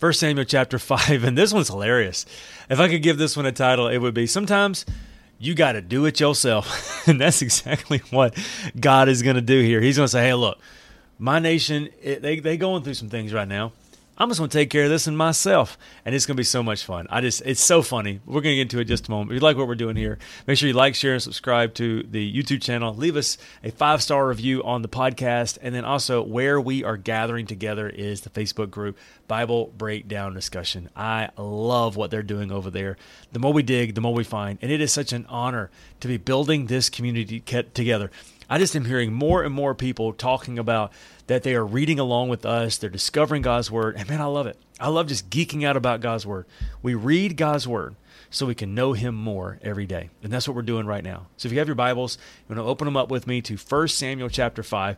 1 Samuel chapter 5, and this one's hilarious. If I could give this one a title, it would be Sometimes You Got to Do It Yourself. and that's exactly what God is going to do here. He's going to say, Hey, look, my nation, it, they, they going through some things right now. I'm just going to take care of this in myself, and it's going to be so much fun. I just, it's so funny. We're going to get into it just a moment. If you like what we're doing here, make sure you like, share, and subscribe to the YouTube channel. Leave us a five star review on the podcast, and then also where we are gathering together is the Facebook group Bible Breakdown Discussion. I love what they're doing over there. The more we dig, the more we find, and it is such an honor to be building this community together. I just am hearing more and more people talking about that they are reading along with us. They're discovering God's Word. And man, I love it. I love just geeking out about God's Word. We read God's Word so we can know Him more every day. And that's what we're doing right now. So if you have your Bibles, you want to open them up with me to 1 Samuel chapter 5.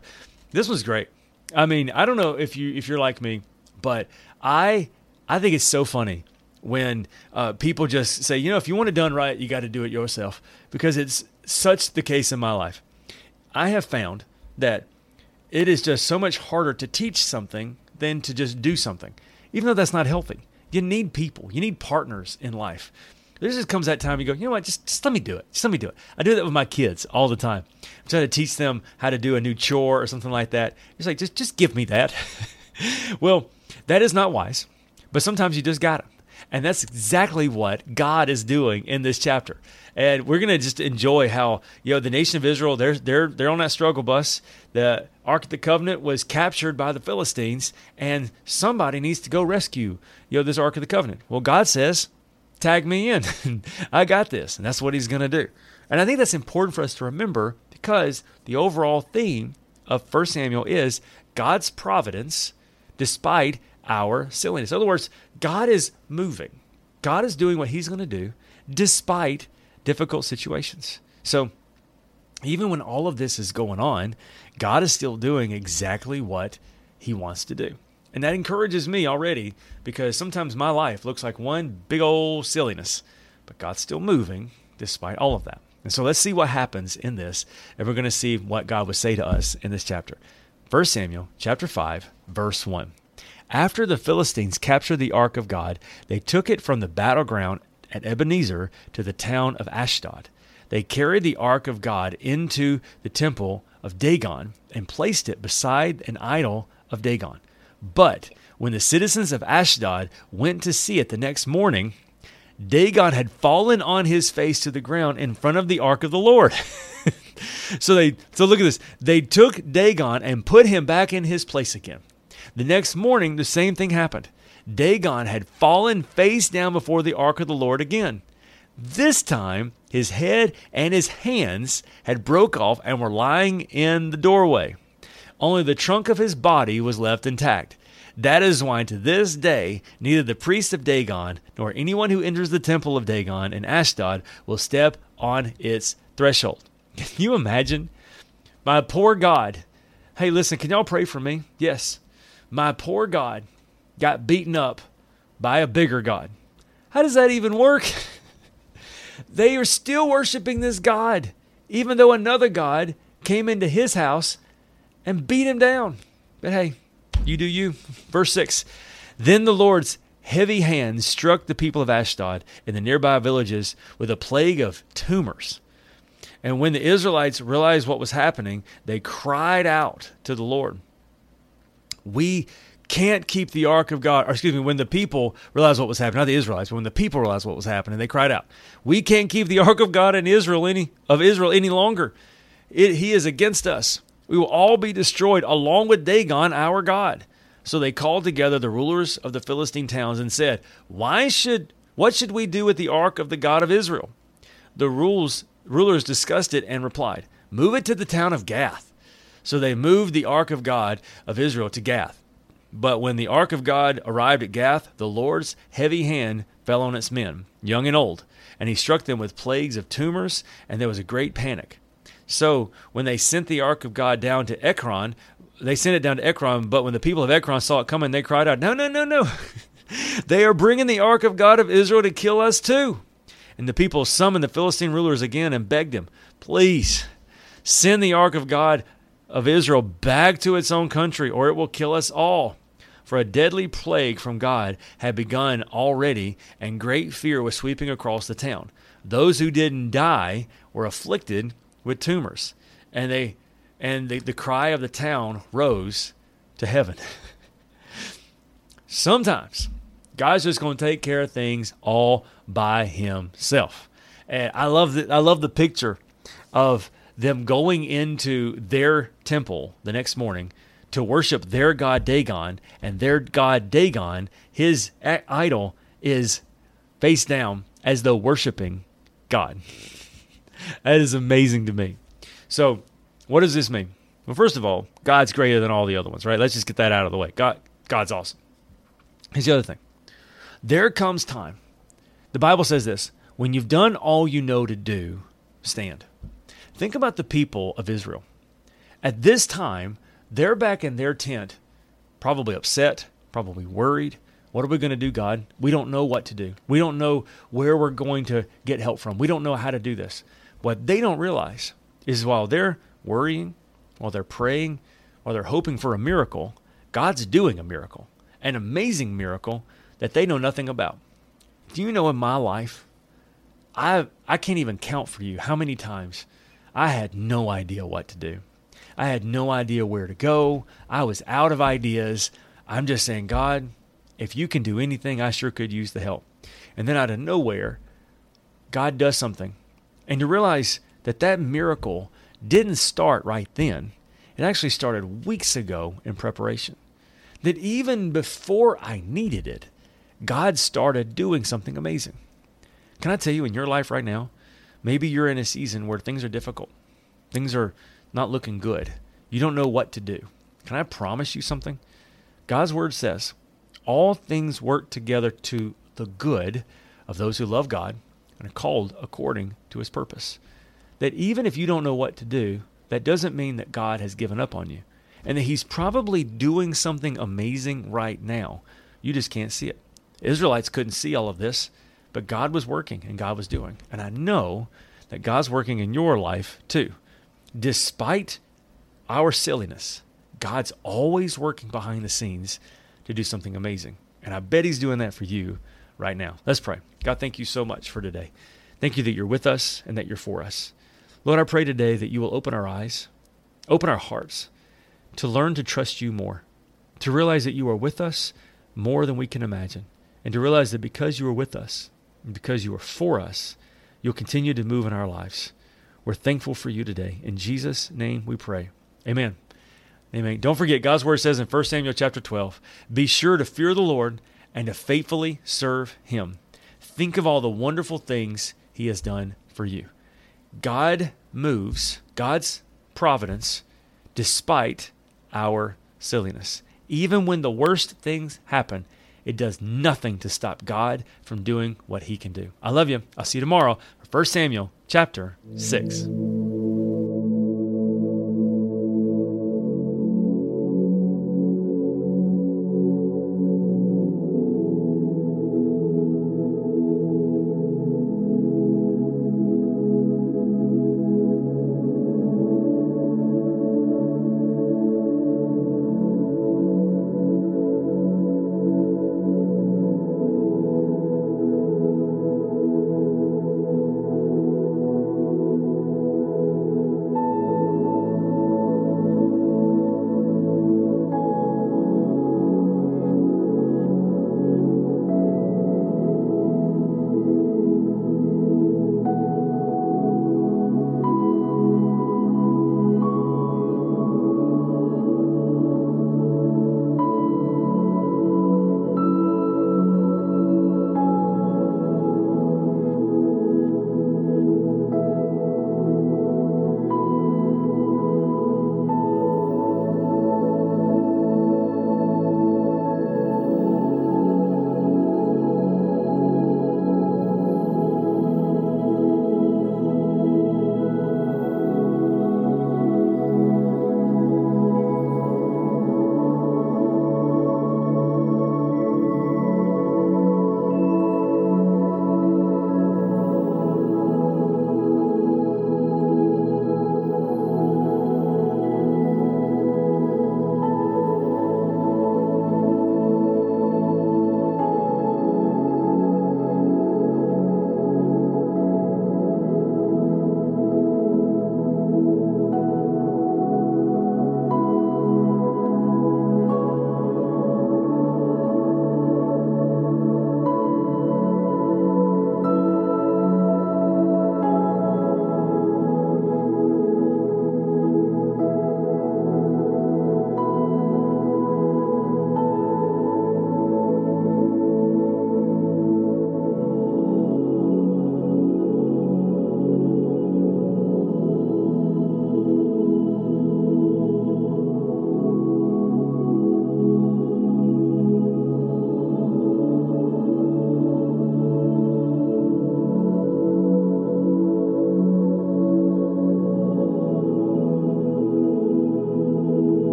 This was great. I mean, I don't know if you if you're like me, but I I think it's so funny when uh, people just say, you know, if you want it done right, you got to do it yourself because it's such the case in my life. I have found that it is just so much harder to teach something than to just do something, even though that's not healthy. You need people, you need partners in life. There just comes that time you go, you know what, just, just let me do it. Just let me do it. I do that with my kids all the time. I'm trying to teach them how to do a new chore or something like that. It's like, just, just give me that. well, that is not wise, but sometimes you just got it. And that's exactly what God is doing in this chapter. And we're gonna just enjoy how you know the nation of Israel they're they're they're on that struggle bus. The Ark of the Covenant was captured by the Philistines, and somebody needs to go rescue you know this Ark of the Covenant. Well, God says, "Tag me in. I got this," and that's what He's gonna do. And I think that's important for us to remember because the overall theme of 1 Samuel is God's providence despite our silliness. In other words, God is moving. God is doing what He's going to do despite difficult situations. So, even when all of this is going on, God is still doing exactly what He wants to do. And that encourages me already because sometimes my life looks like one big old silliness, but God's still moving despite all of that. And so let's see what happens in this, and we're going to see what God would say to us in this chapter. 1 Samuel chapter 5, verse 1. After the Philistines captured the ark of God, they took it from the battleground at Ebenezer to the town of Ashdod. They carried the ark of God into the temple of Dagon and placed it beside an idol of Dagon. But when the citizens of Ashdod went to see it the next morning, Dagon had fallen on his face to the ground in front of the ark of the Lord. so they so look at this. They took Dagon and put him back in his place again. The next morning, the same thing happened. Dagon had fallen face down before the ark of the Lord again. This time, his head and his hands had broke off and were lying in the doorway. Only the trunk of his body was left intact. That is why to this day neither the priest of Dagon nor anyone who enters the temple of Dagon in Ashdod will step on its threshold. Can you imagine? My poor God. Hey, listen, can y'all pray for me? Yes my poor God got beaten up by a bigger God. How does that even work? they are still worshiping this God, even though another God came into his house and beat him down. But hey, you do you. Verse 6 Then the Lord's heavy hand struck the people of Ashdod and the nearby villages with a plague of tumors. And when the Israelites realized what was happening, they cried out to the Lord we can't keep the ark of God, or excuse me, when the people realized what was happening, not the Israelites, but when the people realized what was happening, they cried out, "We can't keep the ark of God in Israel any of Israel any longer. It, he is against us. We will all be destroyed along with Dagon, our God." So they called together the rulers of the Philistine towns and said, "Why should what should we do with the ark of the God of Israel?" The rules rulers discussed it and replied, "Move it to the town of Gath." So they moved the ark of God of Israel to Gath. But when the ark of God arrived at Gath, the Lord's heavy hand fell on its men, young and old, and he struck them with plagues of tumors, and there was a great panic. So when they sent the ark of God down to Ekron, they sent it down to Ekron, but when the people of Ekron saw it coming, they cried out, No, no, no, no. they are bringing the ark of God of Israel to kill us too. And the people summoned the Philistine rulers again and begged them, Please send the ark of God of Israel back to its own country, or it will kill us all. For a deadly plague from God had begun already, and great fear was sweeping across the town. Those who didn't die were afflicted with tumors, and they and the, the cry of the town rose to heaven. Sometimes God's just going to take care of things all by himself. And I love the I love the picture of them going into their temple the next morning to worship their god Dagon, and their god Dagon, his idol, is face down as though worshiping God. that is amazing to me. So, what does this mean? Well, first of all, God's greater than all the other ones, right? Let's just get that out of the way. God, God's awesome. Here's the other thing. There comes time. The Bible says this when you've done all you know to do, stand. Think about the people of Israel. At this time, they're back in their tent, probably upset, probably worried. What are we going to do, God? We don't know what to do. We don't know where we're going to get help from. We don't know how to do this. What they don't realize is while they're worrying, while they're praying, while they're hoping for a miracle, God's doing a miracle, an amazing miracle that they know nothing about. Do you know in my life, I I can't even count for you how many times I had no idea what to do. I had no idea where to go. I was out of ideas. I'm just saying, God, if you can do anything, I sure could use the help. And then out of nowhere, God does something. And you realize that that miracle didn't start right then. It actually started weeks ago in preparation. That even before I needed it, God started doing something amazing. Can I tell you in your life right now, maybe you're in a season where things are difficult. Things are not looking good. You don't know what to do. Can I promise you something? God's word says, all things work together to the good of those who love God and are called according to his purpose. That even if you don't know what to do, that doesn't mean that God has given up on you and that he's probably doing something amazing right now. You just can't see it. Israelites couldn't see all of this, but God was working and God was doing. And I know that God's working in your life too despite our silliness, God's always working behind the scenes to do something amazing. And I bet He's doing that for you right now. Let's pray. God, thank you so much for today. Thank you that you're with us and that you're for us. Lord, I pray today that you will open our eyes, open our hearts to learn to trust you more, to realize that you are with us more than we can imagine, and to realize that because you are with us and because you are for us, you'll continue to move in our lives. We're thankful for you today. In Jesus' name we pray. Amen. Amen. Don't forget, God's word says in 1 Samuel chapter 12 be sure to fear the Lord and to faithfully serve him. Think of all the wonderful things he has done for you. God moves, God's providence, despite our silliness. Even when the worst things happen, it does nothing to stop God from doing what he can do. I love you. I'll see you tomorrow for 1 Samuel chapter 6.